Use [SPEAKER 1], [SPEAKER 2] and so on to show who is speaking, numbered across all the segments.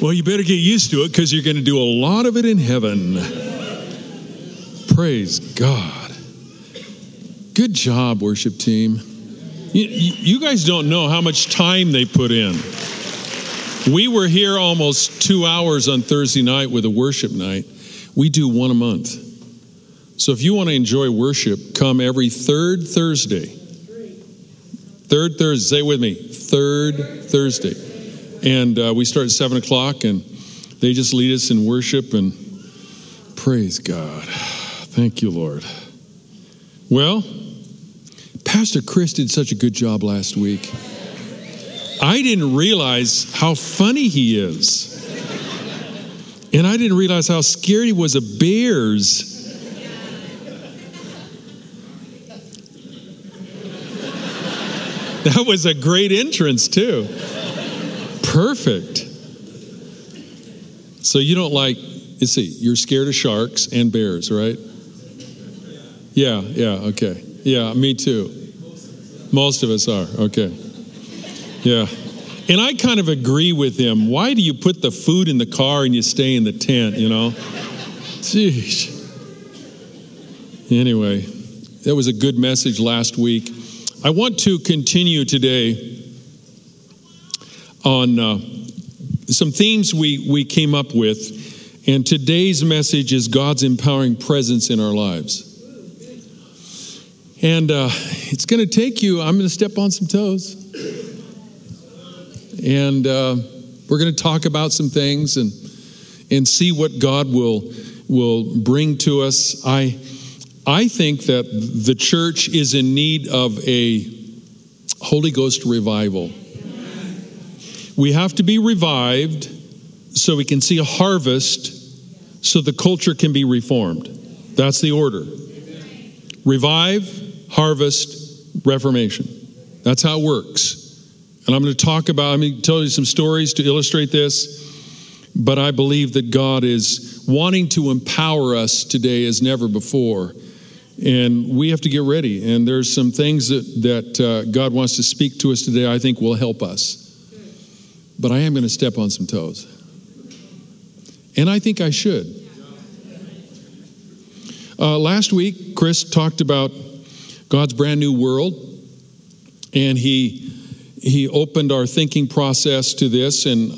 [SPEAKER 1] Well, you better get used to it because you're going to do a lot of it in heaven. Praise God. Good job, worship team. You, you guys don't know how much time they put in. We were here almost two hours on Thursday night with a worship night. We do one a month. So if you want to enjoy worship, come every third Thursday. Third Thursday, say it with me. Third Thursday. And uh, we start at 7 o'clock, and they just lead us in worship, and praise God. Thank you, Lord. Well, Pastor Chris did such a good job last week. I didn't realize how funny he is. And I didn't realize how scared he was of bears. That was a great entrance, too. Perfect. So you don't like, let's see, you're scared of sharks and bears, right? Yeah, yeah, okay. Yeah, me too. Most of us are, okay. Yeah. And I kind of agree with him. Why do you put the food in the car and you stay in the tent, you know? Jeez. Anyway, that was a good message last week. I want to continue today on uh, some themes we, we came up with. And today's message is God's empowering presence in our lives. And uh, it's going to take you, I'm going to step on some toes. And uh, we're going to talk about some things and, and see what God will, will bring to us. I, I think that the church is in need of a Holy Ghost revival. We have to be revived so we can see a harvest so the culture can be reformed. That's the order. Revive, harvest, reformation. That's how it works. And I'm going to talk about, I'm going to tell you some stories to illustrate this. But I believe that God is wanting to empower us today as never before. And we have to get ready. And there's some things that, that uh, God wants to speak to us today I think will help us. But I am going to step on some toes. And I think I should. Uh, last week, Chris talked about God's brand new world. And he he opened our thinking process to this. And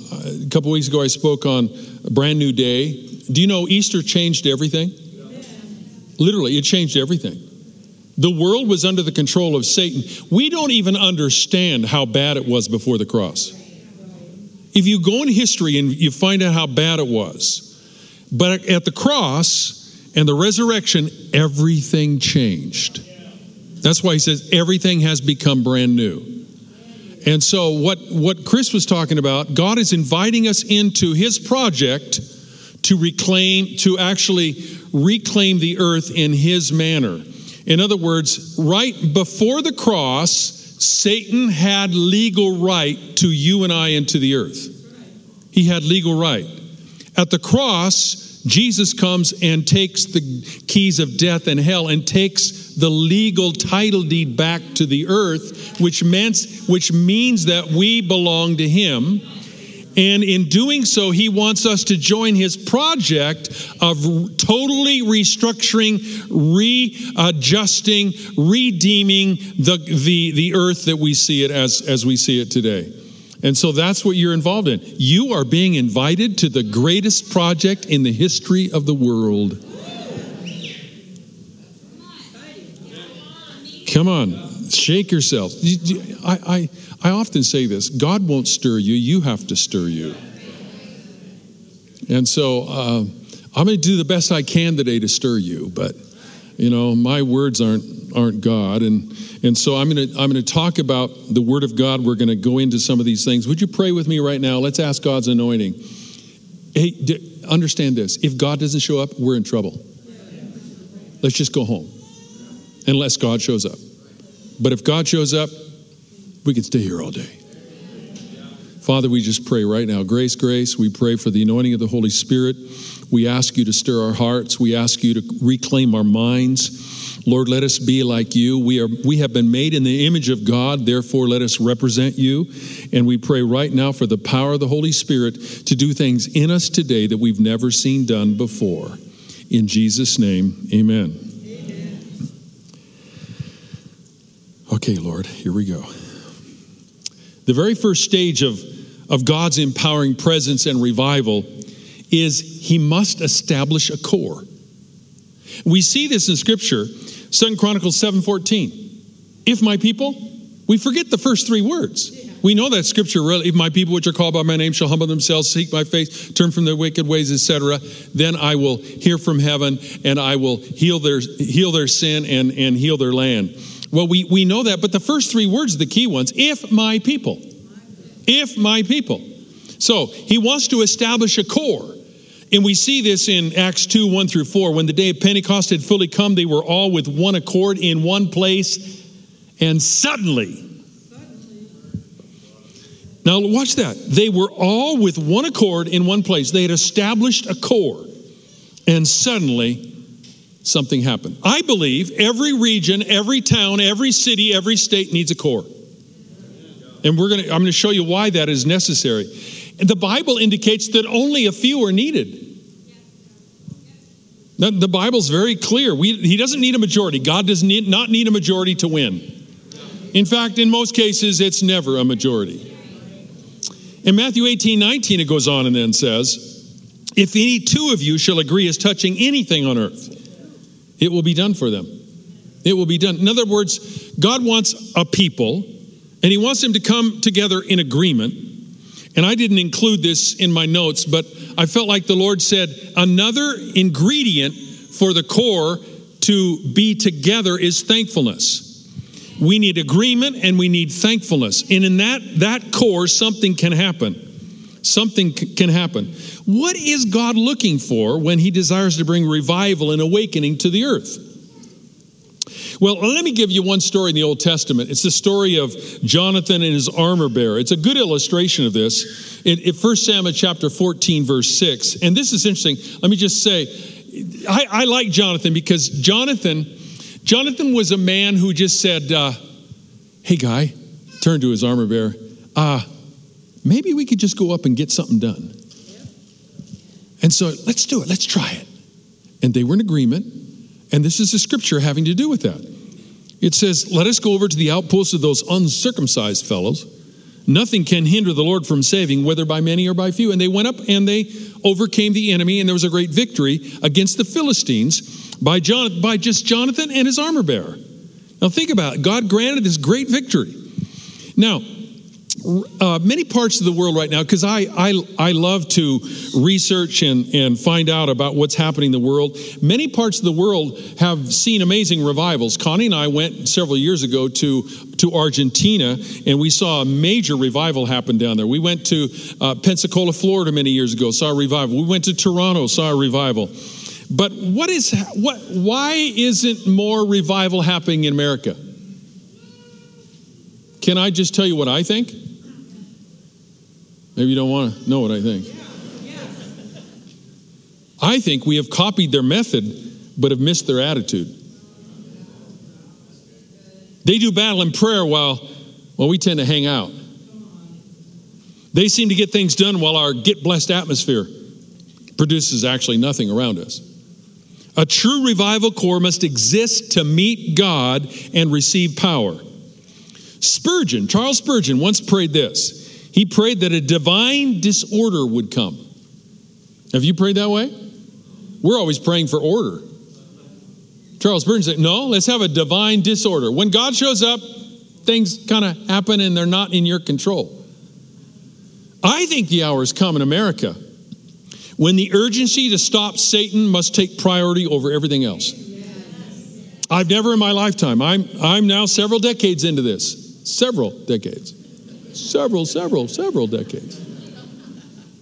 [SPEAKER 1] a couple weeks ago, I spoke on a brand new day. Do you know Easter changed everything? Literally, it changed everything. The world was under the control of Satan. We don't even understand how bad it was before the cross. If you go in history and you find out how bad it was, but at the cross and the resurrection, everything changed. That's why he says everything has become brand new. And so, what, what Chris was talking about, God is inviting us into his project to reclaim, to actually reclaim the earth in his manner. In other words, right before the cross, Satan had legal right to you and I into the earth. He had legal right. At the cross, Jesus comes and takes the keys of death and hell and takes the legal title deed back to the earth, which means, which means that we belong to Him. And in doing so, he wants us to join his project of totally restructuring, readjusting, redeeming the, the, the earth that we see it as, as we see it today. And so that's what you're involved in. You are being invited to the greatest project in the history of the world. Come on, shake yourself. I, I, I often say this God won't stir you, you have to stir you. And so uh, I'm going to do the best I can today to stir you, but you know, my words aren't aren't God. And, and so I'm going to I'm going to talk about the Word of God. We're going to go into some of these things. Would you pray with me right now? Let's ask God's anointing. Hey, d- understand this. If God doesn't show up, we're in trouble. Let's just go home unless God shows up. But if God shows up, we can stay here all day. Father, we just pray right now. Grace, grace, we pray for the anointing of the Holy Spirit. We ask you to stir our hearts. We ask you to reclaim our minds. Lord, let us be like you. We are we have been made in the image of God, therefore let us represent you. And we pray right now for the power of the Holy Spirit to do things in us today that we've never seen done before. In Jesus' name, amen. amen. Okay, Lord, here we go. The very first stage of, of God's empowering presence and revival is he must establish a core. We see this in scripture, Second Chronicles 7:14. If my people, we forget the first three words. We know that scripture really, if my people which are called by my name shall humble themselves, seek my face, turn from their wicked ways, etc., then I will hear from heaven and I will heal their heal their sin and, and heal their land. Well, we, we know that, but the first three words are the key ones. If my people. If my people. So he wants to establish a core. And we see this in Acts 2 1 through 4. When the day of Pentecost had fully come, they were all with one accord in one place. And suddenly, now watch that. They were all with one accord in one place. They had established a core. And suddenly, something happened. I believe every region, every town, every city, every state needs a core. And we're going to I'm going to show you why that is necessary. And the Bible indicates that only a few are needed. The Bible's very clear. We, he doesn't need a majority. God does need, not need a majority to win. In fact, in most cases, it's never a majority. In Matthew 18 19, it goes on and then says, If any two of you shall agree as touching anything on earth, it will be done for them. It will be done. In other words, God wants a people, and He wants them to come together in agreement. And I didn't include this in my notes, but I felt like the Lord said another ingredient for the core to be together is thankfulness. We need agreement and we need thankfulness. And in that, that core, something can happen. Something can happen. What is God looking for when He desires to bring revival and awakening to the earth? Well, let me give you one story in the Old Testament. It's the story of Jonathan and his armor bearer. It's a good illustration of this in, in 1 Samuel chapter 14, verse 6. And this is interesting. Let me just say, I, I like Jonathan because Jonathan, Jonathan was a man who just said, uh, Hey, guy, turned to his armor bearer, uh, maybe we could just go up and get something done. And so let's do it. Let's try it. And they were in agreement. And this is the scripture having to do with that. It says, Let us go over to the outposts of those uncircumcised fellows. Nothing can hinder the Lord from saving, whether by many or by few. And they went up and they overcame the enemy, and there was a great victory against the Philistines by, John, by just Jonathan and his armor bearer. Now, think about it. God granted this great victory. Now, uh, many parts of the world right now, because I, I, I love to research and, and find out about what's happening in the world. Many parts of the world have seen amazing revivals. Connie and I went several years ago to, to Argentina, and we saw a major revival happen down there. We went to uh, Pensacola, Florida, many years ago, saw a revival. We went to Toronto, saw a revival. But what is what? Why isn't more revival happening in America? Can I just tell you what I think? Maybe you don't want to know what I think. I think we have copied their method, but have missed their attitude. They do battle in prayer while, while we tend to hang out. They seem to get things done while our get blessed atmosphere produces actually nothing around us. A true revival core must exist to meet God and receive power. Spurgeon, Charles Spurgeon, once prayed this. He prayed that a divine disorder would come. Have you prayed that way? We're always praying for order. Charles Spurgeon said, No, let's have a divine disorder. When God shows up, things kind of happen and they're not in your control. I think the hour has come in America when the urgency to stop Satan must take priority over everything else. I've never in my lifetime, I'm, I'm now several decades into this, several decades, several, several, several decades.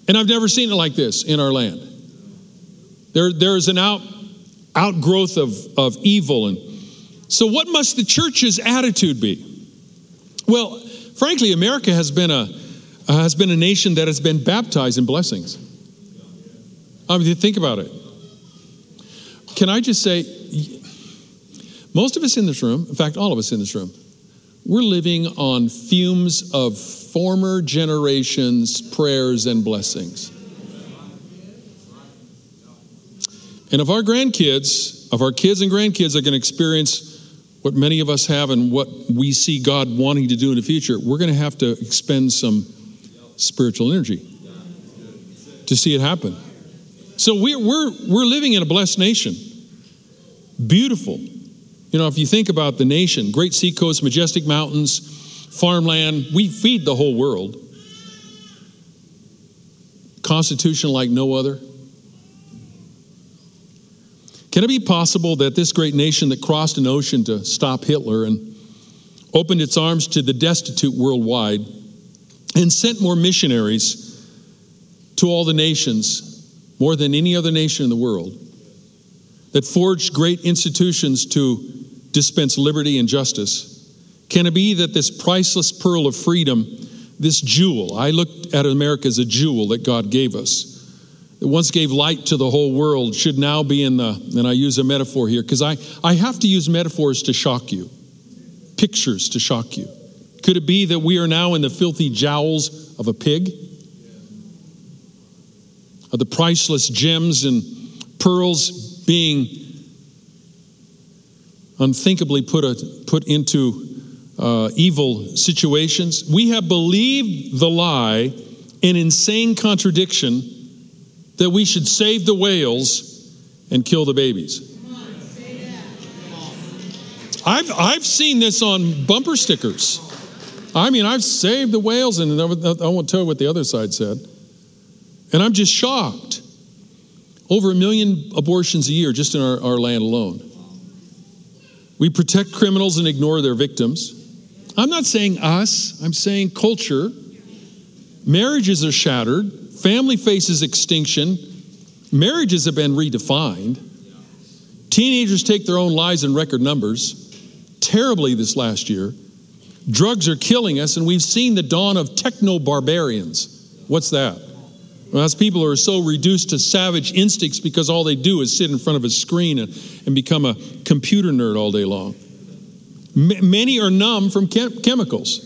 [SPEAKER 1] And I've never seen it like this in our land. There, there is an out, outgrowth of, of evil. And so, what must the church's attitude be? Well, frankly, America has been a, uh, has been a nation that has been baptized in blessings. I mean, think about it. Can I just say, most of us in this room, in fact, all of us in this room, we're living on fumes of former generations' prayers and blessings. And if our grandkids, if our kids and grandkids are going to experience what many of us have and what we see God wanting to do in the future, we're going to have to expend some spiritual energy to see it happen. So we're, we're, we're living in a blessed nation. Beautiful. You know, if you think about the nation, great seacoast, majestic mountains, farmland, we feed the whole world. Constitution like no other. Can it be possible that this great nation that crossed an ocean to stop Hitler and opened its arms to the destitute worldwide and sent more missionaries to all the nations, more than any other nation in the world, that forged great institutions to dispense liberty and justice? Can it be that this priceless pearl of freedom, this jewel, I looked at America as a jewel that God gave us, that once gave light to the whole world, should now be in the, and I use a metaphor here, because I, I have to use metaphors to shock you, pictures to shock you. Could it be that we are now in the filthy jowls of a pig? Of the priceless gems and pearls being unthinkably put, a, put into uh, evil situations. We have believed the lie, an insane contradiction, that we should save the whales and kill the babies. I've, I've seen this on bumper stickers. I mean, I've saved the whales, and I won't tell you what the other side said. And I'm just shocked. Over a million abortions a year just in our, our land alone. We protect criminals and ignore their victims. I'm not saying us, I'm saying culture. Marriages are shattered, family faces extinction, marriages have been redefined. Teenagers take their own lives in record numbers, terribly this last year. Drugs are killing us, and we've seen the dawn of techno barbarians. What's that? That's people are so reduced to savage instincts because all they do is sit in front of a screen and, and become a computer nerd all day long. M- many are numb from chem- chemicals.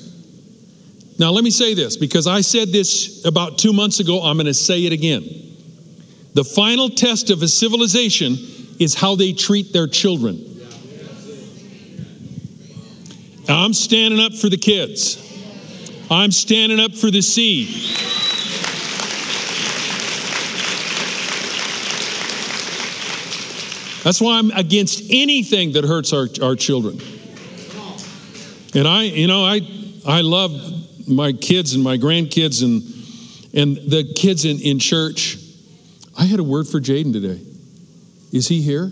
[SPEAKER 1] Now, let me say this because I said this about two months ago, I'm going to say it again. The final test of a civilization is how they treat their children. I'm standing up for the kids. I'm standing up for the seed. That's why I'm against anything that hurts our, our children. And I, you know, I, I love my kids and my grandkids and, and the kids in, in church. I had a word for Jaden today. Is he here?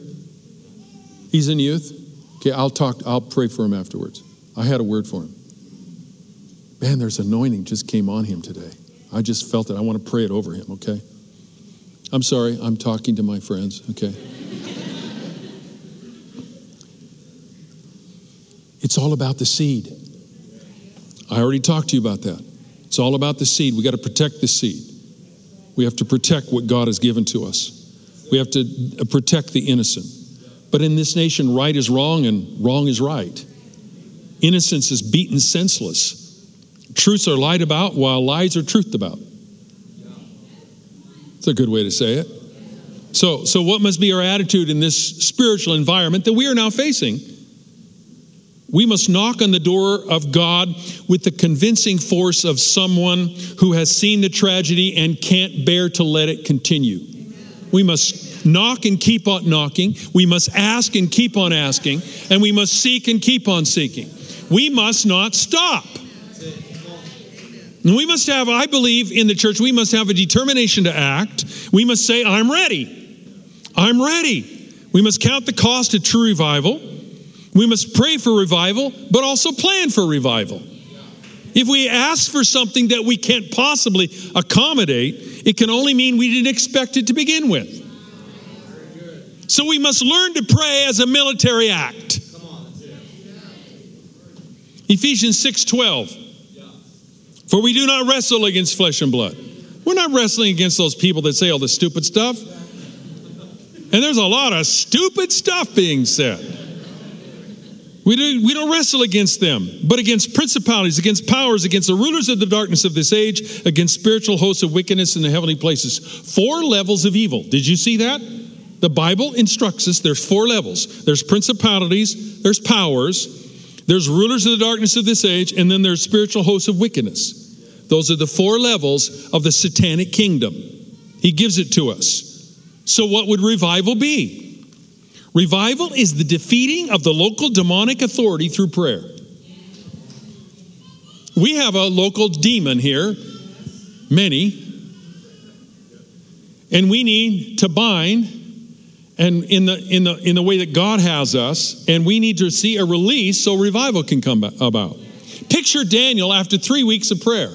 [SPEAKER 1] He's in youth? Okay, I'll talk, I'll pray for him afterwards. I had a word for him. Man, there's anointing just came on him today. I just felt it. I want to pray it over him, okay? I'm sorry, I'm talking to my friends, okay? It's all about the seed. I already talked to you about that. It's all about the seed. We got to protect the seed. We have to protect what God has given to us. We have to uh, protect the innocent. But in this nation, right is wrong and wrong is right. Innocence is beaten senseless. Truths are lied about while lies are truthed about. It's a good way to say it. So, so what must be our attitude in this spiritual environment that we are now facing? We must knock on the door of God with the convincing force of someone who has seen the tragedy and can't bear to let it continue. We must knock and keep on knocking. We must ask and keep on asking. And we must seek and keep on seeking. We must not stop. And we must have, I believe, in the church, we must have a determination to act. We must say, I'm ready. I'm ready. We must count the cost of true revival. We must pray for revival, but also plan for revival. If we ask for something that we can't possibly accommodate, it can only mean we didn't expect it to begin with. So we must learn to pray as a military act. Ephesians 6:12. For we do not wrestle against flesh and blood. We're not wrestling against those people that say all the stupid stuff. And there's a lot of stupid stuff being said. We don't, we don't wrestle against them, but against principalities, against powers, against the rulers of the darkness of this age, against spiritual hosts of wickedness in the heavenly places. Four levels of evil. Did you see that? The Bible instructs us there's four levels there's principalities, there's powers, there's rulers of the darkness of this age, and then there's spiritual hosts of wickedness. Those are the four levels of the satanic kingdom. He gives it to us. So, what would revival be? Revival is the defeating of the local demonic authority through prayer. We have a local demon here, many, and we need to bind and in the in the in the way that God has us, and we need to see a release so revival can come about. Picture Daniel after 3 weeks of prayer.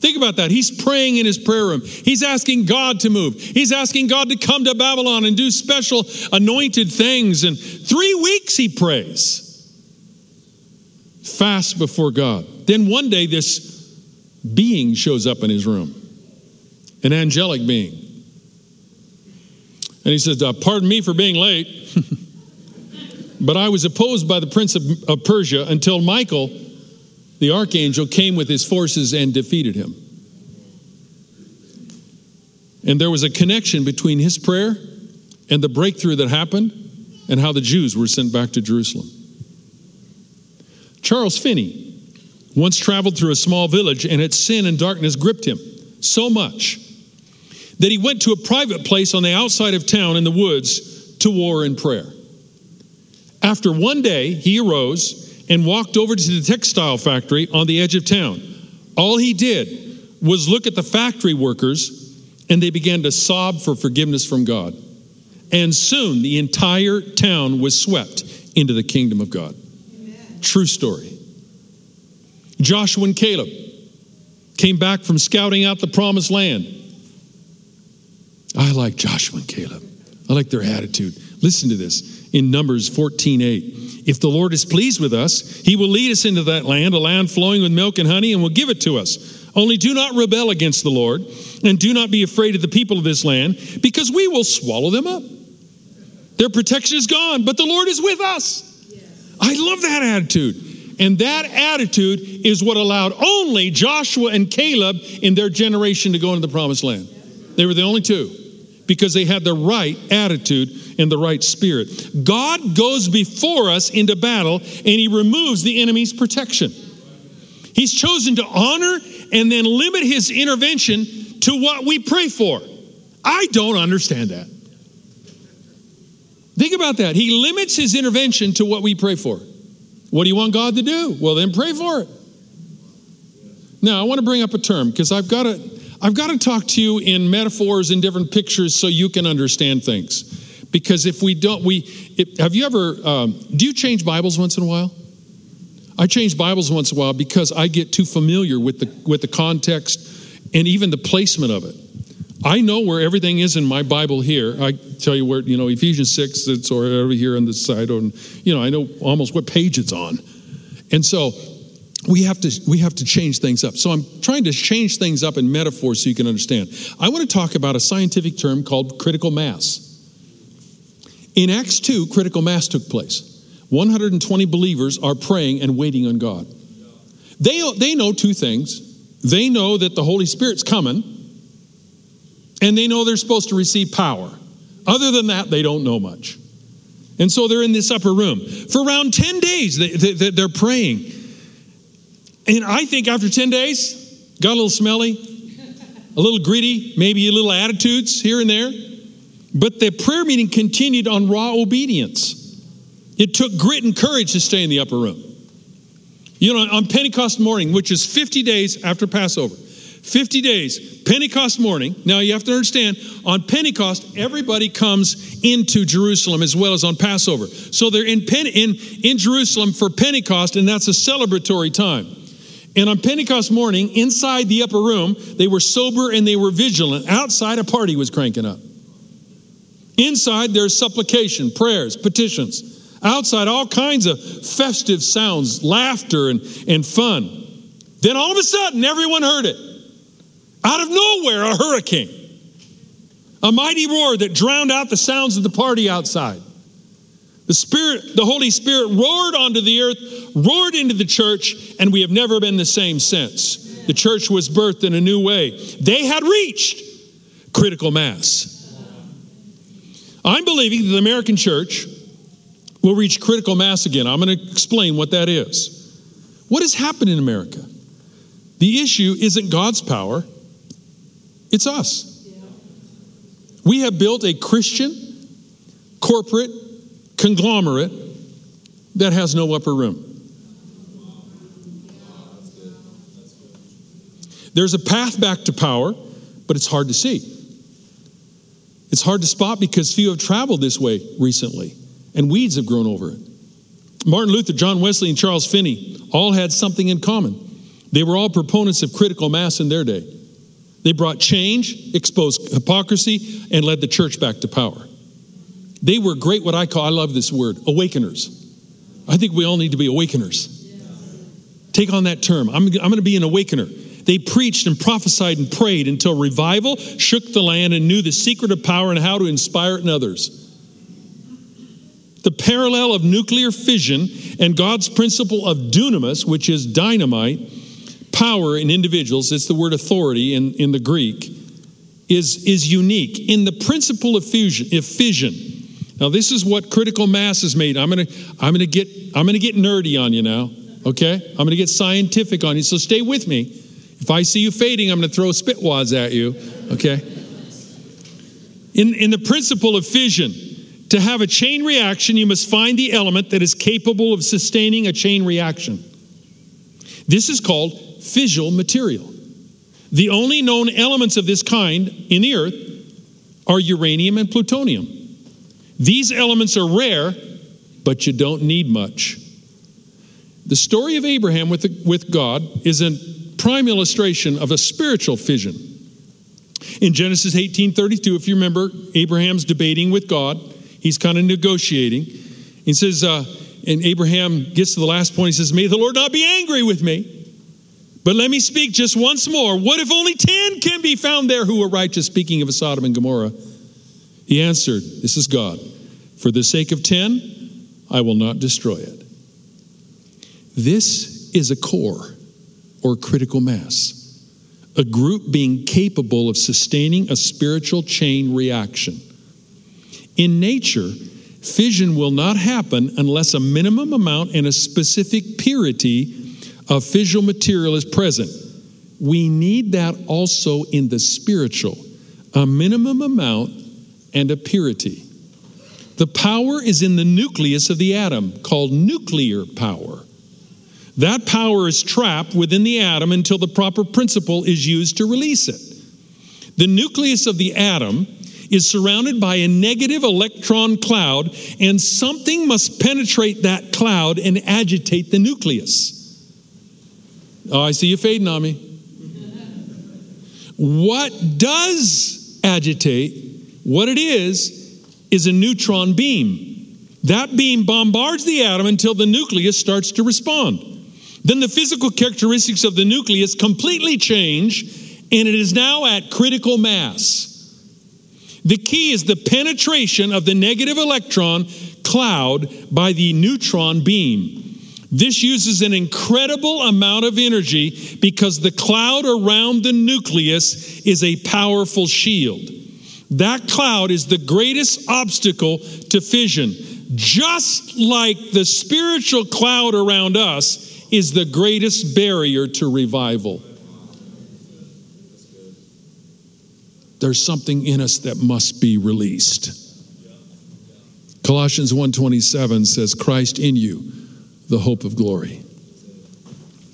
[SPEAKER 1] Think about that. He's praying in his prayer room. He's asking God to move. He's asking God to come to Babylon and do special anointed things. And three weeks he prays. Fast before God. Then one day this being shows up in his room, an angelic being. And he says, uh, Pardon me for being late, but I was opposed by the prince of, of Persia until Michael the archangel came with his forces and defeated him. And there was a connection between his prayer and the breakthrough that happened and how the Jews were sent back to Jerusalem. Charles Finney once traveled through a small village and its sin and darkness gripped him so much that he went to a private place on the outside of town in the woods to war in prayer. After one day, he arose and walked over to the textile factory on the edge of town. All he did was look at the factory workers and they began to sob for forgiveness from God. And soon the entire town was swept into the kingdom of God. Amen. True story. Joshua and Caleb came back from scouting out the promised land. I like Joshua and Caleb. I like their attitude. Listen to this in Numbers 14 8. If the Lord is pleased with us, he will lead us into that land, a land flowing with milk and honey, and will give it to us. Only do not rebel against the Lord, and do not be afraid of the people of this land, because we will swallow them up. Their protection is gone, but the Lord is with us. I love that attitude. And that attitude is what allowed only Joshua and Caleb in their generation to go into the promised land. They were the only two because they had the right attitude and the right spirit. God goes before us into battle and he removes the enemy's protection. He's chosen to honor and then limit his intervention to what we pray for. I don't understand that. Think about that. He limits his intervention to what we pray for. What do you want God to do? Well, then pray for it. Now, I want to bring up a term because I've got to I've got to talk to you in metaphors and different pictures so you can understand things. Because if we don't, we if, have you ever um, do you change Bibles once in a while? I change Bibles once in a while because I get too familiar with the with the context and even the placement of it. I know where everything is in my Bible here. I tell you where, you know, Ephesians 6, it's or over here on the side, and you know, I know almost what page it's on. And so we have to we have to change things up. So I'm trying to change things up in metaphors so you can understand. I want to talk about a scientific term called critical mass. In Acts 2, critical mass took place. 120 believers are praying and waiting on God. They, they know two things. They know that the Holy Spirit's coming, and they know they're supposed to receive power. Other than that, they don't know much. And so they're in this upper room. For around 10 days, they, they, they're praying and I think after 10 days, got a little smelly, a little greedy, maybe a little attitudes here and there. But the prayer meeting continued on raw obedience. It took grit and courage to stay in the upper room. You know, on Pentecost morning, which is 50 days after Passover, 50 days, Pentecost morning. Now you have to understand, on Pentecost, everybody comes into Jerusalem as well as on Passover. So they're in, Pen- in, in Jerusalem for Pentecost, and that's a celebratory time. And on Pentecost morning, inside the upper room, they were sober and they were vigilant. Outside, a party was cranking up. Inside, there's supplication, prayers, petitions. Outside, all kinds of festive sounds, laughter, and, and fun. Then all of a sudden, everyone heard it. Out of nowhere, a hurricane. A mighty roar that drowned out the sounds of the party outside. The Spirit, the Holy Spirit roared onto the earth, roared into the church, and we have never been the same since. The church was birthed in a new way. They had reached critical mass. I'm believing that the American church will reach critical mass again. I'm going to explain what that is. What has happened in America? The issue isn't God's power, it's us. We have built a Christian corporate conglomerate that has no upper room. There's a path back to power, but it's hard to see. It's hard to spot because few have traveled this way recently, and weeds have grown over it. Martin Luther, John Wesley, and Charles Finney all had something in common. They were all proponents of critical mass in their day. They brought change, exposed hypocrisy, and led the church back to power. They were great, what I call, I love this word, awakeners. I think we all need to be awakeners. Take on that term. I'm, I'm going to be an awakener. They preached and prophesied and prayed until revival shook the land and knew the secret of power and how to inspire it in others. The parallel of nuclear fission and God's principle of dunamis, which is dynamite, power in individuals, it's the word authority in, in the Greek, is, is unique. In the principle of fusion, of fission, now this is what critical mass is made. I'm gonna, I'm gonna get, I'm gonna get nerdy on you now. Okay, I'm gonna get scientific on you. So stay with me. If I see you fading, I'm gonna throw spitwads at you. Okay. In, in the principle of fission, to have a chain reaction, you must find the element that is capable of sustaining a chain reaction. This is called fissile material. The only known elements of this kind in the earth are uranium and plutonium. These elements are rare, but you don't need much. The story of Abraham with, the, with God is a prime illustration of a spiritual fission. In Genesis 18:32, if you remember, Abraham's debating with God. He's kind of negotiating. He says, uh, and Abraham gets to the last point. He says, May the Lord not be angry with me. But let me speak just once more. What if only 10 can be found there who are righteous? Speaking of Sodom and Gomorrah. He answered, This is God. For the sake of 10, I will not destroy it. This is a core or critical mass, a group being capable of sustaining a spiritual chain reaction. In nature, fission will not happen unless a minimum amount and a specific purity of fissile material is present. We need that also in the spiritual a minimum amount and a purity. The power is in the nucleus of the atom, called nuclear power. That power is trapped within the atom until the proper principle is used to release it. The nucleus of the atom is surrounded by a negative electron cloud, and something must penetrate that cloud and agitate the nucleus. Oh, I see you fading on me. What does agitate, what it is, is a neutron beam. That beam bombards the atom until the nucleus starts to respond. Then the physical characteristics of the nucleus completely change, and it is now at critical mass. The key is the penetration of the negative electron cloud by the neutron beam. This uses an incredible amount of energy because the cloud around the nucleus is a powerful shield. That cloud is the greatest obstacle to fission, just like the spiritual cloud around us is the greatest barrier to revival. There's something in us that must be released. Colossians 1:27 says Christ in you the hope of glory.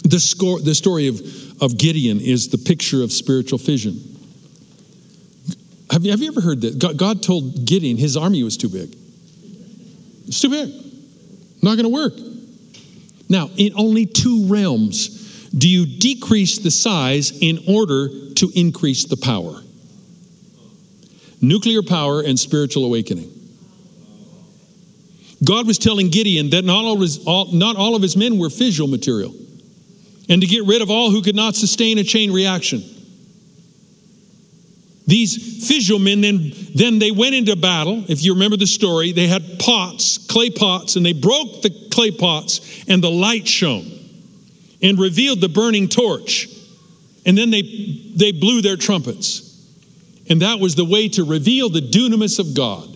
[SPEAKER 1] The, score, the story of, of Gideon is the picture of spiritual fission. Have you, have you ever heard that? God, God told Gideon his army was too big. It's too big. Not going to work. Now, in only two realms do you decrease the size in order to increase the power nuclear power and spiritual awakening. God was telling Gideon that not all, his, all, not all of his men were fissile material and to get rid of all who could not sustain a chain reaction. These fissile men then, then they went into battle. If you remember the story, they had pots, clay pots, and they broke the clay pots, and the light shone and revealed the burning torch. And then they, they blew their trumpets. And that was the way to reveal the dunamis of God.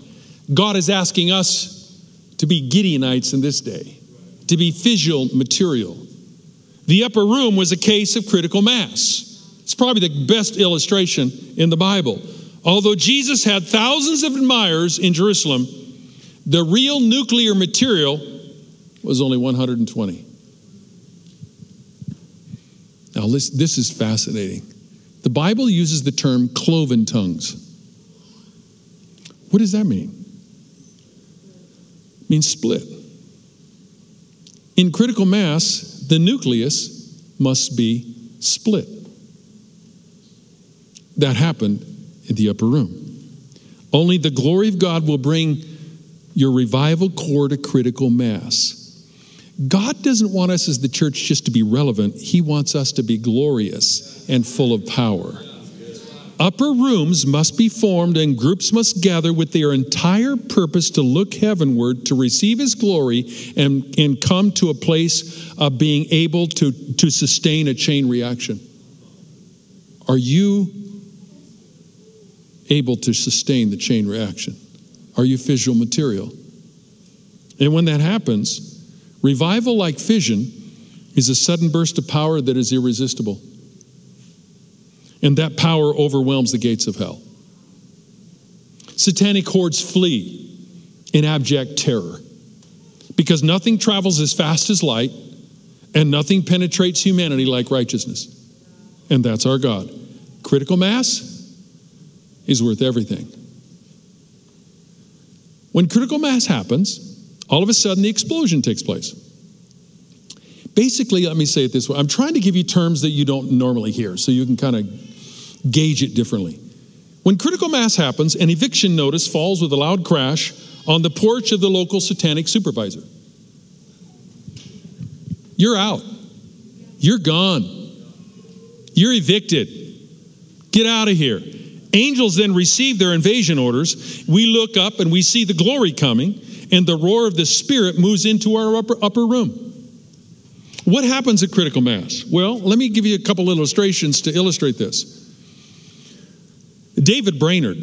[SPEAKER 1] God is asking us to be Gideonites in this day, to be fissile material. The upper room was a case of critical mass. It's probably the best illustration in the Bible. Although Jesus had thousands of admirers in Jerusalem, the real nuclear material was only 120. Now, this, this is fascinating. The Bible uses the term cloven tongues. What does that mean? It means split. In critical mass, the nucleus must be split. That happened in the upper room. Only the glory of God will bring your revival core to critical mass. God doesn't want us as the church just to be relevant, He wants us to be glorious and full of power. Upper rooms must be formed and groups must gather with their entire purpose to look heavenward, to receive His glory, and, and come to a place of being able to, to sustain a chain reaction. Are you able to sustain the chain reaction? Are you fissile material? And when that happens, Revival, like fission, is a sudden burst of power that is irresistible. And that power overwhelms the gates of hell. Satanic hordes flee in abject terror because nothing travels as fast as light and nothing penetrates humanity like righteousness. And that's our God. Critical mass is worth everything. When critical mass happens, all of a sudden the explosion takes place. Basically, let me say it this way I'm trying to give you terms that you don't normally hear so you can kind of gauge it differently. When critical mass happens, an eviction notice falls with a loud crash on the porch of the local satanic supervisor. You're out. You're gone. You're evicted. Get out of here. Angels then receive their invasion orders. We look up and we see the glory coming and the roar of the Spirit moves into our upper, upper room. What happens at critical mass? Well, let me give you a couple illustrations to illustrate this. David Brainerd.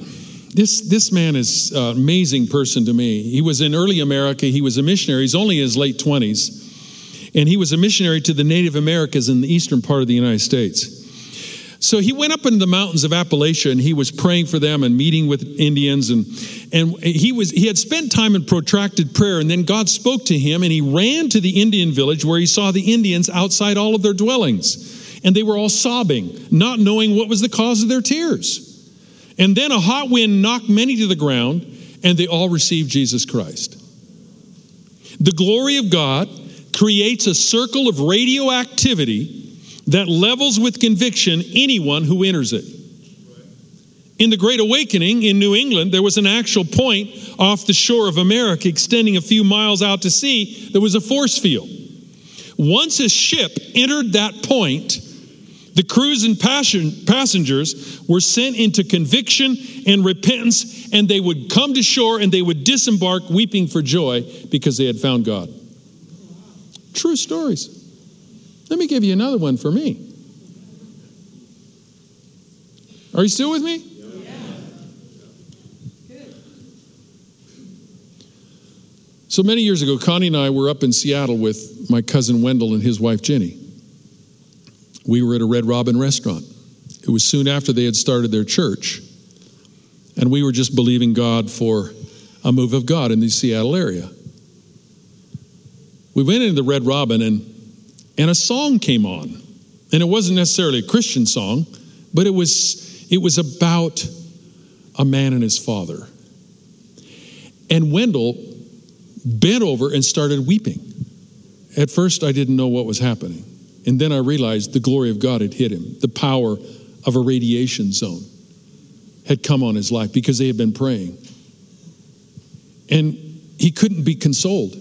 [SPEAKER 1] This, this man is an amazing person to me. He was in early America. He was a missionary. He's only in his late 20s. And he was a missionary to the Native Americans in the eastern part of the United States. So he went up into the mountains of Appalachia and he was praying for them and meeting with Indians and and he was he had spent time in protracted prayer and then God spoke to him and he ran to the Indian village where he saw the Indians outside all of their dwellings and they were all sobbing, not knowing what was the cause of their tears. And then a hot wind knocked many to the ground and they all received Jesus Christ. The glory of God creates a circle of radioactivity that levels with conviction anyone who enters it. In the Great Awakening in New England, there was an actual point off the shore of America extending a few miles out to sea that was a force field. Once a ship entered that point, the crews and passengers were sent into conviction and repentance, and they would come to shore and they would disembark weeping for joy because they had found God. True stories. Let me give you another one for me. Are you still with me? So many years ago, Connie and I were up in Seattle with my cousin Wendell and his wife Jenny. We were at a Red Robin restaurant. It was soon after they had started their church. And we were just believing God for a move of God in the Seattle area. We went into the Red Robin and and a song came on. And it wasn't necessarily a Christian song, but it was, it was about a man and his father. And Wendell bent over and started weeping. At first, I didn't know what was happening. And then I realized the glory of God had hit him. The power of a radiation zone had come on his life because they had been praying. And he couldn't be consoled.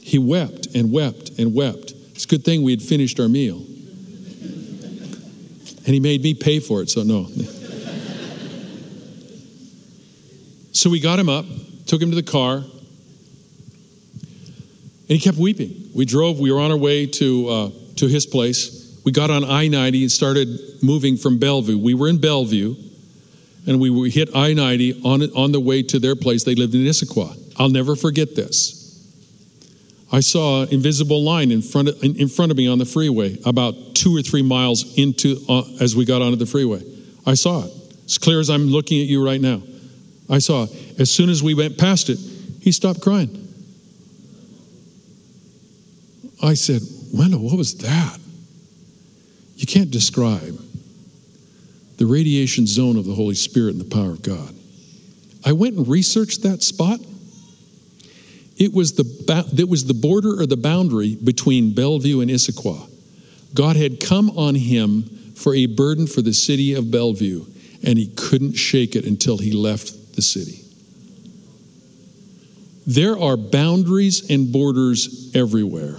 [SPEAKER 1] He wept and wept and wept. It's a good thing we had finished our meal. And he made me pay for it, so no. so we got him up, took him to the car, and he kept weeping. We drove, we were on our way to, uh, to his place. We got on I 90 and started moving from Bellevue. We were in Bellevue, and we hit I 90 on, on the way to their place. They lived in Issaquah. I'll never forget this. I saw an invisible line in front of, in front of me on the freeway, about two or three miles into uh, as we got onto the freeway. I saw it as clear as I'm looking at you right now. I saw it. As soon as we went past it, he stopped crying. I said, Wendell, what was that? You can't describe the radiation zone of the Holy Spirit and the power of God. I went and researched that spot. It was the, it was the border or the boundary between Bellevue and Issaquah. God had come on him for a burden for the city of Bellevue, and he couldn't shake it until he left the city. There are boundaries and borders everywhere.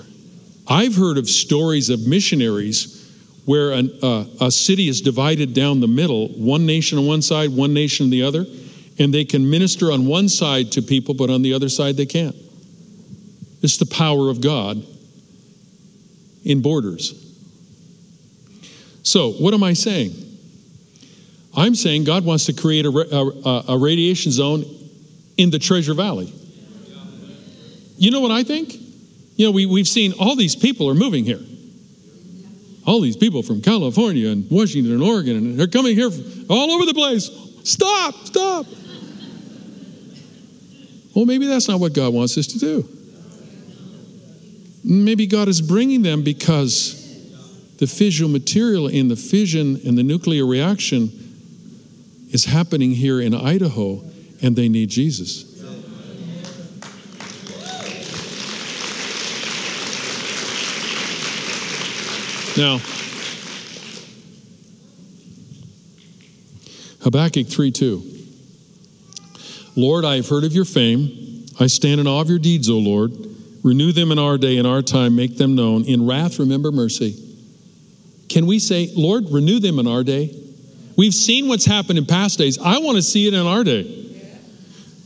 [SPEAKER 1] I've heard of stories of missionaries where an, uh, a city is divided down the middle, one nation on one side, one nation on the other, and they can minister on one side to people, but on the other side they can't. It's the power of God in borders. So, what am I saying? I'm saying God wants to create a, a, a radiation zone in the Treasure Valley. You know what I think? You know, we, we've seen all these people are moving here. All these people from California and Washington and Oregon, and they're coming here all over the place. Stop, stop. Well, maybe that's not what God wants us to do. Maybe God is bringing them because the fissile material in the fission and the nuclear reaction is happening here in Idaho, and they need Jesus. Now, Habakkuk 3 2. Lord, I have heard of your fame. I stand in awe of your deeds, O Lord. Renew them in our day, in our time, make them known. In wrath, remember mercy. Can we say, Lord, renew them in our day? We've seen what's happened in past days. I want to see it in our day.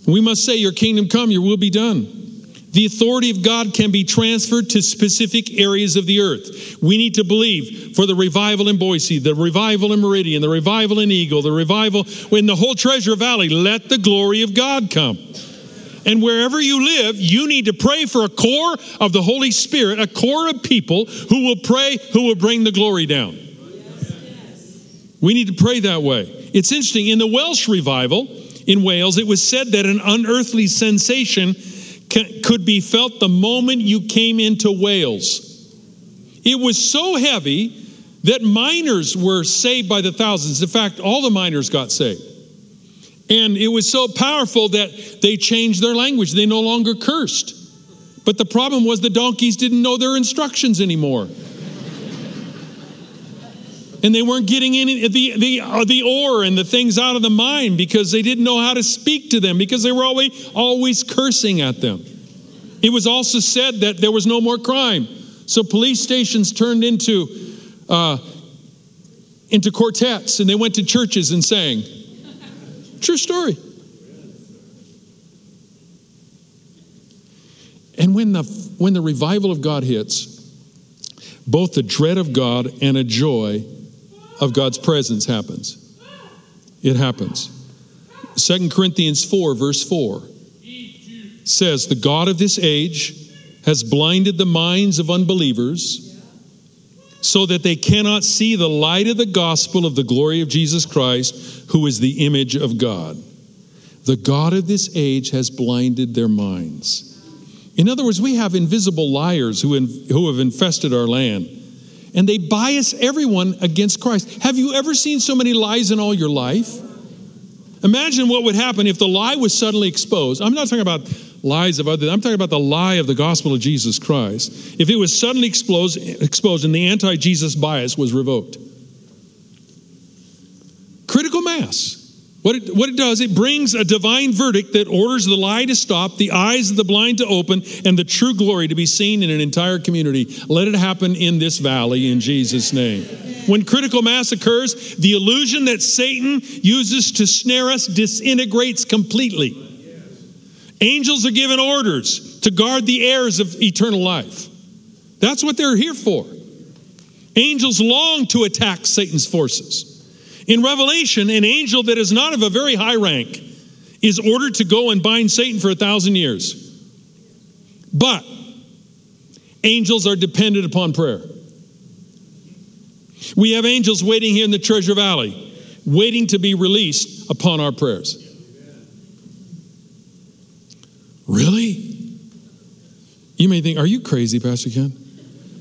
[SPEAKER 1] We must say, Your kingdom come, your will be done. The authority of God can be transferred to specific areas of the earth. We need to believe for the revival in Boise, the revival in Meridian, the revival in Eagle, the revival in the whole Treasure Valley. Let the glory of God come. And wherever you live, you need to pray for a core of the Holy Spirit, a core of people who will pray, who will bring the glory down. We need to pray that way. It's interesting. In the Welsh revival in Wales, it was said that an unearthly sensation could be felt the moment you came into Wales. It was so heavy that miners were saved by the thousands. In fact, all the miners got saved. And it was so powerful that they changed their language. They no longer cursed. But the problem was the donkeys didn't know their instructions anymore. and they weren't getting any the the uh, the ore and the things out of the mine because they didn't know how to speak to them because they were always always cursing at them. It was also said that there was no more crime, so police stations turned into uh, into quartets, and they went to churches and sang. True story. And when the when the revival of God hits, both the dread of God and a joy of God's presence happens. It happens. Second Corinthians 4, verse 4 says, The God of this age has blinded the minds of unbelievers so that they cannot see the light of the gospel of the glory of Jesus Christ, who is the image of God. The God of this age has blinded their minds. In other words, we have invisible liars who, in, who have infested our land and they bias everyone against Christ. Have you ever seen so many lies in all your life? Imagine what would happen if the lie was suddenly exposed. I'm not talking about lies of others, I'm talking about the lie of the gospel of Jesus Christ. If it was suddenly exposed, exposed and the anti Jesus bias was revoked. Critical mass. What it, what it does, it brings a divine verdict that orders the lie to stop, the eyes of the blind to open, and the true glory to be seen in an entire community. Let it happen in this valley in Jesus' name. When critical mass occurs, the illusion that Satan uses to snare us disintegrates completely. Angels are given orders to guard the heirs of eternal life. That's what they're here for. Angels long to attack Satan's forces. In Revelation, an angel that is not of a very high rank is ordered to go and bind Satan for a thousand years. But angels are dependent upon prayer. We have angels waiting here in the Treasure Valley, waiting to be released upon our prayers. Really? You may think, are you crazy, Pastor Ken?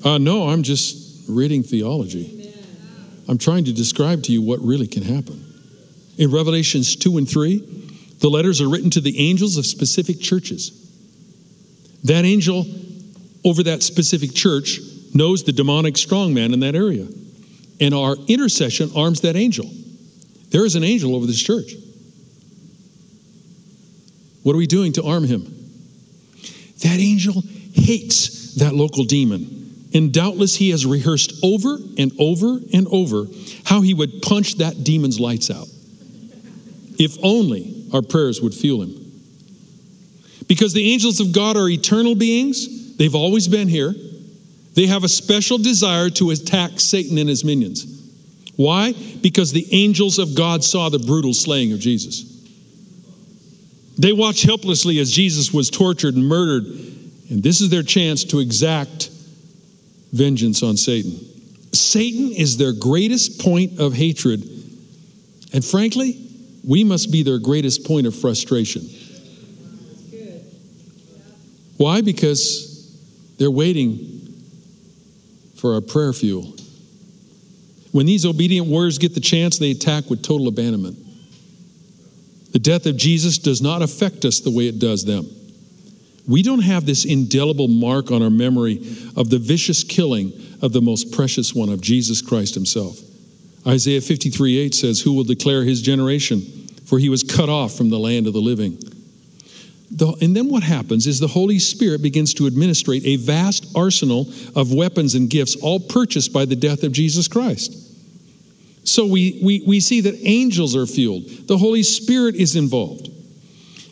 [SPEAKER 1] Uh, no, I'm just reading theology. I'm trying to describe to you what really can happen. In Revelations 2 and 3, the letters are written to the angels of specific churches. That angel over that specific church knows the demonic strongman in that area. And our intercession arms that angel. There is an angel over this church. What are we doing to arm him? That angel hates that local demon and doubtless he has rehearsed over and over and over how he would punch that demon's lights out. If only our prayers would fuel him. Because the angels of God are eternal beings, they've always been here. They have a special desire to attack Satan and his minions. Why? Because the angels of God saw the brutal slaying of Jesus. They watched helplessly as Jesus was tortured and murdered, and this is their chance to exact vengeance on Satan. Satan is their greatest point of hatred. And frankly, we must be their greatest point of frustration. Why? Because they're waiting for our prayer fuel. When these obedient warriors get the chance, they attack with total abandonment. The death of Jesus does not affect us the way it does them. We don't have this indelible mark on our memory of the vicious killing of the most precious one, of Jesus Christ himself. Isaiah 53 8 says, Who will declare his generation? For he was cut off from the land of the living. The, and then what happens is the Holy Spirit begins to administrate a vast arsenal of weapons and gifts, all purchased by the death of Jesus Christ. So we, we, we see that angels are fueled, the Holy Spirit is involved.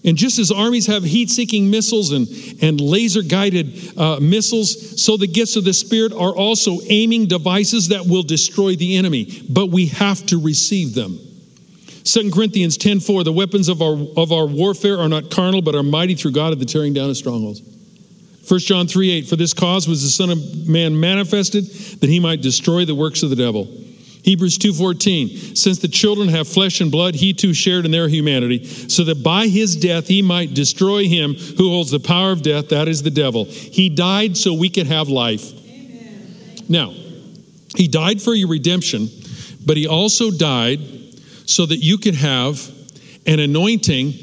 [SPEAKER 1] And just as armies have heat seeking missiles and, and laser guided uh, missiles, so the gifts of the Spirit are also aiming devices that will destroy the enemy. But we have to receive them. 2 Corinthians 10 4, the weapons of our, of our warfare are not carnal, but are mighty through God at the tearing down of strongholds. 1 John 3 8, for this cause was the Son of Man manifested, that he might destroy the works of the devil. Hebrews 2:14 Since the children have flesh and blood he too shared in their humanity so that by his death he might destroy him who holds the power of death that is the devil. He died so we could have life. Amen. Now, he died for your redemption, but he also died so that you could have an anointing,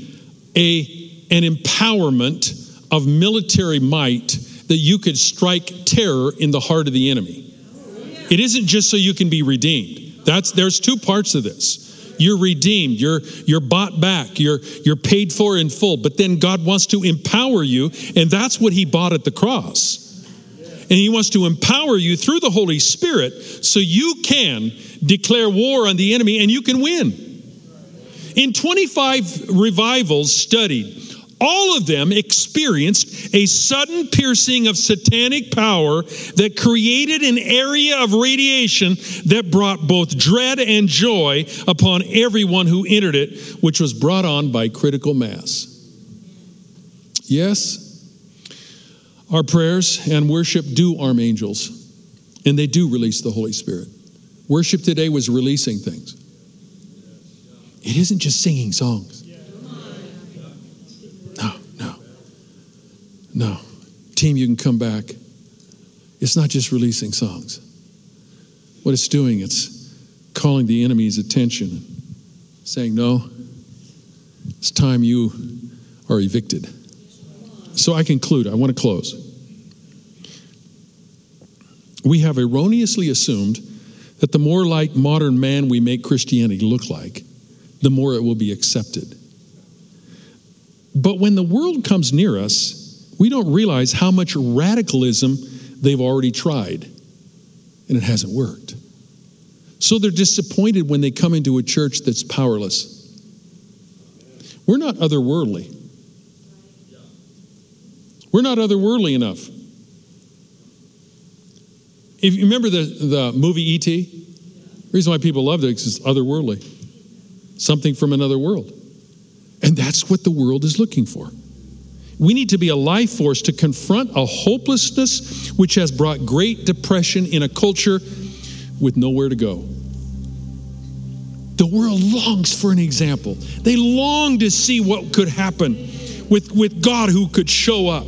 [SPEAKER 1] a an empowerment of military might that you could strike terror in the heart of the enemy. It isn't just so you can be redeemed. That's there's two parts of this. You're redeemed, you're you're bought back, you're you're paid for in full, but then God wants to empower you, and that's what he bought at the cross. And he wants to empower you through the Holy Spirit so you can declare war on the enemy and you can win. In 25 revivals studied, all of them experienced a sudden piercing of satanic power that created an area of radiation that brought both dread and joy upon everyone who entered it, which was brought on by critical mass. Yes, our prayers and worship do arm angels, and they do release the Holy Spirit. Worship today was releasing things, it isn't just singing songs. No. Team, you can come back. It's not just releasing songs. what it's doing, it's calling the enemy's attention, saying, No, it's time you are evicted. So I conclude, I want to close. We have erroneously assumed that the more like modern man we make Christianity look like, the more it will be accepted. But when the world comes near us, we don't realize how much radicalism they've already tried, and it hasn't worked. So they're disappointed when they come into a church that's powerless. We're not otherworldly. We're not otherworldly enough. If you remember the, the movie E.T., the reason why people loved it is it's otherworldly, something from another world. And that's what the world is looking for. We need to be a life force to confront a hopelessness which has brought great depression in a culture with nowhere to go. The world longs for an example. They long to see what could happen with, with God who could show up.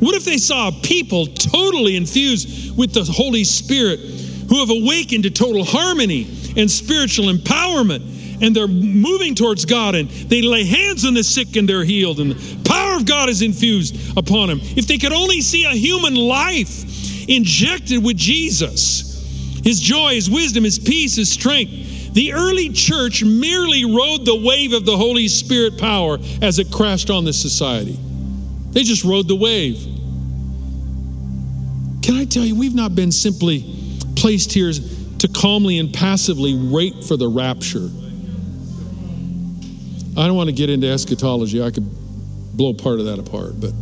[SPEAKER 1] What if they saw people totally infused with the Holy Spirit who have awakened to total harmony and spiritual empowerment? And they're moving towards God and they lay hands on the sick and they're healed, and the power of God is infused upon them. If they could only see a human life injected with Jesus, his joy, his wisdom, his peace, his strength. The early church merely rode the wave of the Holy Spirit power as it crashed on the society. They just rode the wave. Can I tell you, we've not been simply placed here to calmly and passively wait for the rapture. I don't want to get into eschatology. I could blow part of that apart, but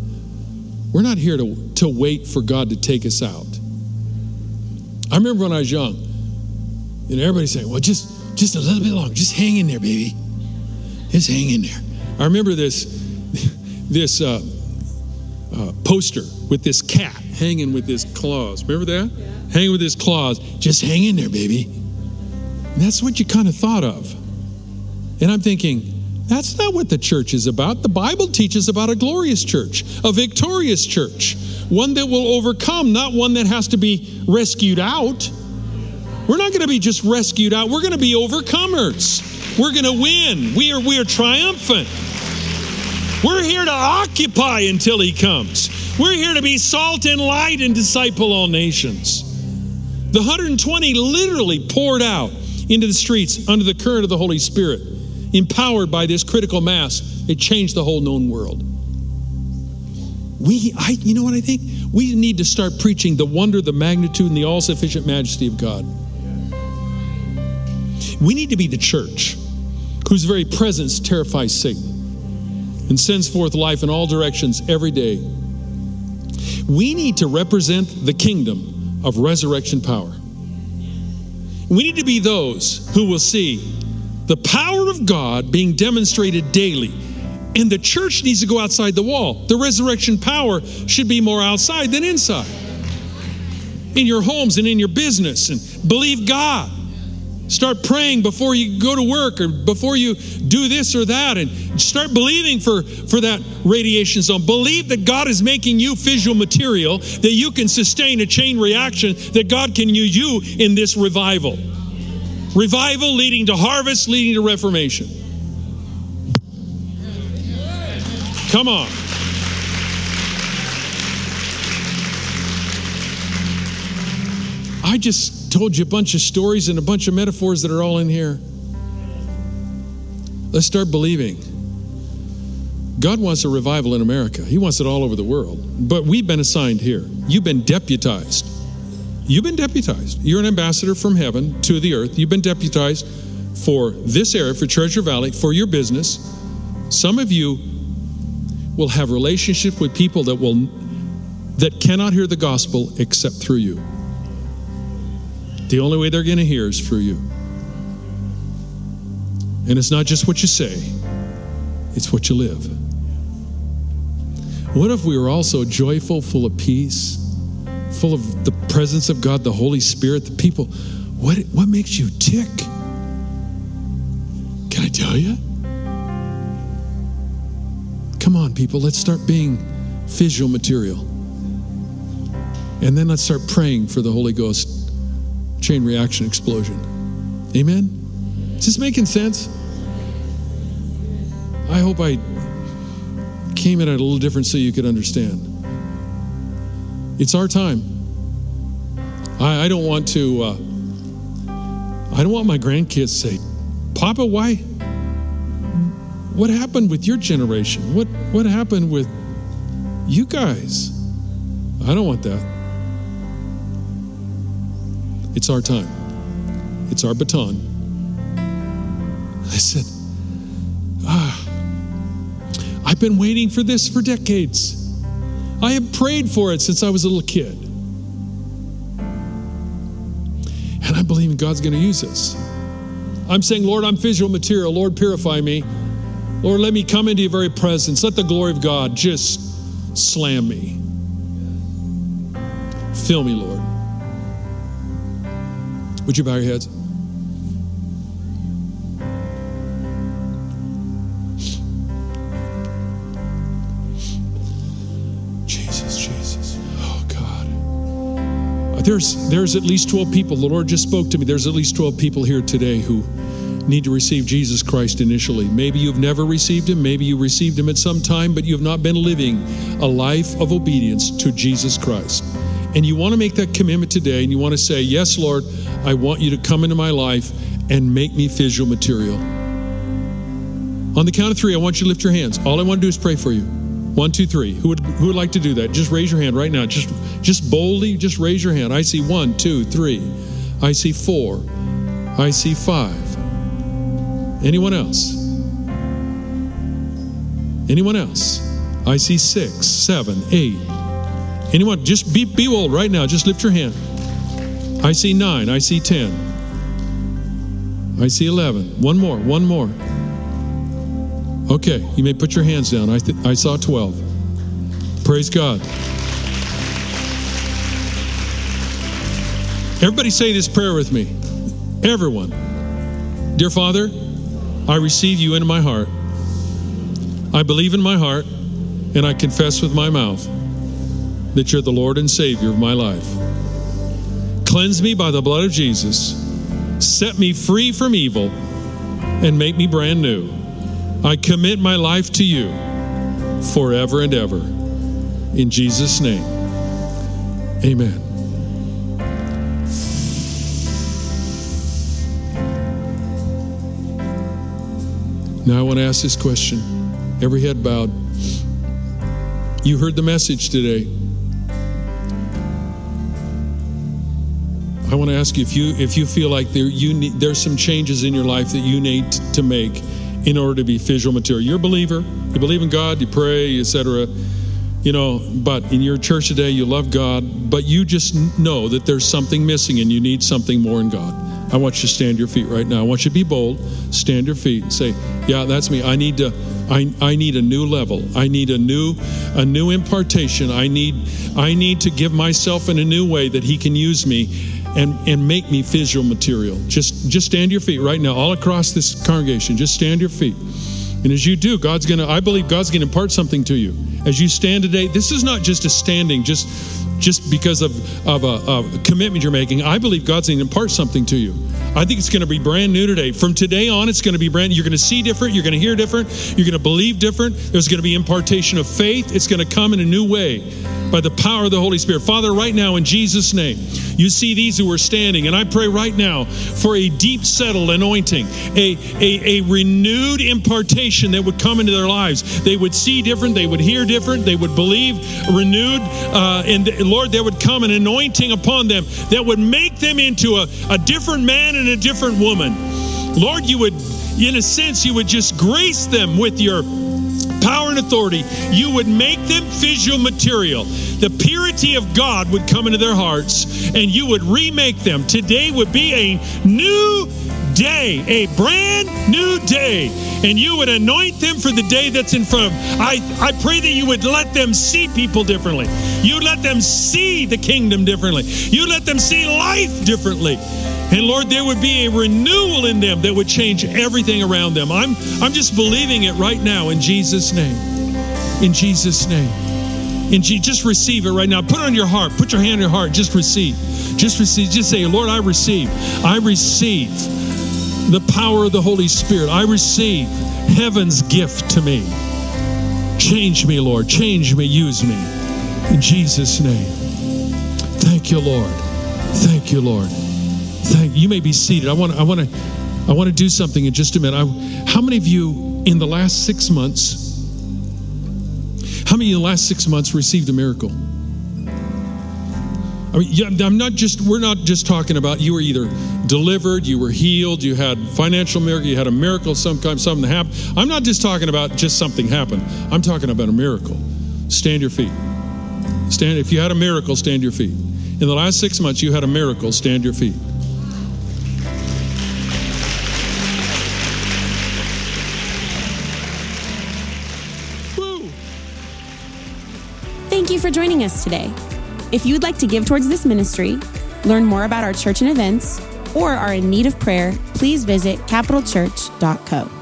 [SPEAKER 1] we're not here to, to wait for God to take us out. I remember when I was young, and everybody saying, well, just, just a little bit longer. Just hang in there, baby. Just hang in there. I remember this, this uh, uh, poster with this cat hanging with his claws. Remember that? Yeah. Hanging with his claws. Just hang in there, baby. And that's what you kind of thought of. And I'm thinking, that's not what the church is about. The Bible teaches about a glorious church, a victorious church, one that will overcome, not one that has to be rescued out. We're not going to be just rescued out. We're going to be overcomers. We're going to win. We are, we are triumphant. We're here to occupy until he comes. We're here to be salt and light and disciple all nations. The 120 literally poured out into the streets under the current of the Holy Spirit, empowered by this critical mass. It changed the whole known world. We, I, you know what I think? We need to start preaching the wonder, the magnitude, and the all sufficient majesty of God. We need to be the church whose very presence terrifies Satan and sends forth life in all directions every day. We need to represent the kingdom of resurrection power. We need to be those who will see the power of God being demonstrated daily. And the church needs to go outside the wall. The resurrection power should be more outside than inside. In your homes and in your business, and believe God. Start praying before you go to work or before you do this or that and start believing for, for that radiation zone. Believe that God is making you fissile material, that you can sustain a chain reaction, that God can use you in this revival. Revival leading to harvest, leading to reformation. Come on. I just told you a bunch of stories and a bunch of metaphors that are all in here. Let's start believing. God wants a revival in America. He wants it all over the world. But we've been assigned here. You've been deputized. You've been deputized. You're an ambassador from heaven to the earth. You've been deputized for this area, for Treasure Valley, for your business. Some of you will have relationship with people that will that cannot hear the gospel except through you. The only way they're going to hear is through you. And it's not just what you say, it's what you live. What if we were also joyful, full of peace, full of the presence of God, the Holy Spirit, the people? What, what makes you tick? Can I tell you? Come on, people, let's start being fissile material. And then let's start praying for the Holy Ghost chain reaction explosion. Amen? Is this making sense? I hope I came at it a little different so you could understand. It's our time. I, I don't want to. Uh, I don't want my grandkids to say, "Papa, why? What happened with your generation? What what happened with you guys?" I don't want that. It's our time. It's our baton. I said, ah, I've been waiting for this for decades. I have prayed for it since I was a little kid. And I believe God's going to use this. I'm saying, Lord, I'm fissile material. Lord, purify me. Lord, let me come into your very presence. Let the glory of God just slam me. Fill me, Lord. Would you bow your heads? There's, there's at least 12 people. The Lord just spoke to me. There's at least 12 people here today who need to receive Jesus Christ initially. Maybe you've never received Him. Maybe you received Him at some time, but you have not been living a life of obedience to Jesus Christ. And you want to make that commitment today and you want to say, Yes, Lord, I want you to come into my life and make me fissile material. On the count of three, I want you to lift your hands. All I want to do is pray for you. One, two, three. Who would who would like to do that? Just raise your hand right now. Just just boldly, just raise your hand. I see one, two, three. I see four. I see five. Anyone else? Anyone else? I see six, seven, eight. Anyone? Just be be bold right now. Just lift your hand. I see nine. I see ten. I see eleven. One more. One more. Okay, you may put your hands down. I, th- I saw 12. Praise God. Everybody say this prayer with me. Everyone. Dear Father, I receive you into my heart. I believe in my heart and I confess with my mouth that you're the Lord and Savior of my life. Cleanse me by the blood of Jesus. Set me free from evil and make me brand new. I commit my life to you forever and ever. In Jesus' name, amen. Now I want to ask this question. Every head bowed. You heard the message today. I want to ask you if you if you feel like there you need there's some changes in your life that you need to make in order to be fissile material. You're a believer. You believe in God. You pray, etc. You know, but in your church today, you love God, but you just know that there's something missing and you need something more in God. I want you to stand your feet right now. I want you to be bold. Stand your feet and say, "Yeah, that's me. I need to. I, I need a new level. I need a new, a new impartation. I need, I need to give myself in a new way that He can use me." And, and make me fissile material. Just just stand your feet right now, all across this congregation. Just stand your feet. And as you do, God's gonna, I believe God's gonna impart something to you. As you stand today, this is not just a standing, just just because of, of a, a commitment you're making. I believe God's gonna impart something to you. I think it's going to be brand new today. From today on, it's going to be brand. new. You're going to see different. You're going to hear different. You're going to believe different. There's going to be impartation of faith. It's going to come in a new way by the power of the Holy Spirit. Father, right now in Jesus' name, you see these who are standing, and I pray right now for a deep settled anointing, a, a, a renewed impartation that would come into their lives. They would see different. They would hear different. They would believe renewed. Uh, and Lord, there would come an anointing upon them that would make them into a, a different man and a different woman. Lord, you would, in a sense, you would just grace them with your power and authority. You would make them fissile material. The purity of God would come into their hearts and you would remake them. Today would be a new day, a brand new day, and you would anoint them for the day that's in front of them. I, I pray that you would let them see people differently. You let them see the kingdom differently. You let them see life differently. And Lord, there would be a renewal in them that would change everything around them. I'm, I'm just believing it right now in Jesus' name. In Jesus' name. And just receive it right now. Put it on your heart. Put your hand on your heart. Just receive. Just receive. Just say, Lord, I receive. I receive the power of the Holy Spirit. I receive heaven's gift to me. Change me, Lord. Change me. Use me. In Jesus' name. Thank you, Lord. Thank you, Lord. Thank you. may be seated. I want to. I want to I want to do something in just a minute. I, how many of you in the last six months how many in the last six months received a miracle? I mean, I'm not just, we're not just talking about you were either delivered, you were healed, you had financial miracle, you had a miracle, some kind, something happened. I'm not just talking about just something happened. I'm talking about a miracle. Stand your feet. Stand, if you had a miracle, stand your feet. In the last six months, you had a miracle, stand your feet.
[SPEAKER 2] Thank you for joining us today. If you would like to give towards this ministry, learn more about our church and events, or are in need of prayer, please visit capitalchurch.co.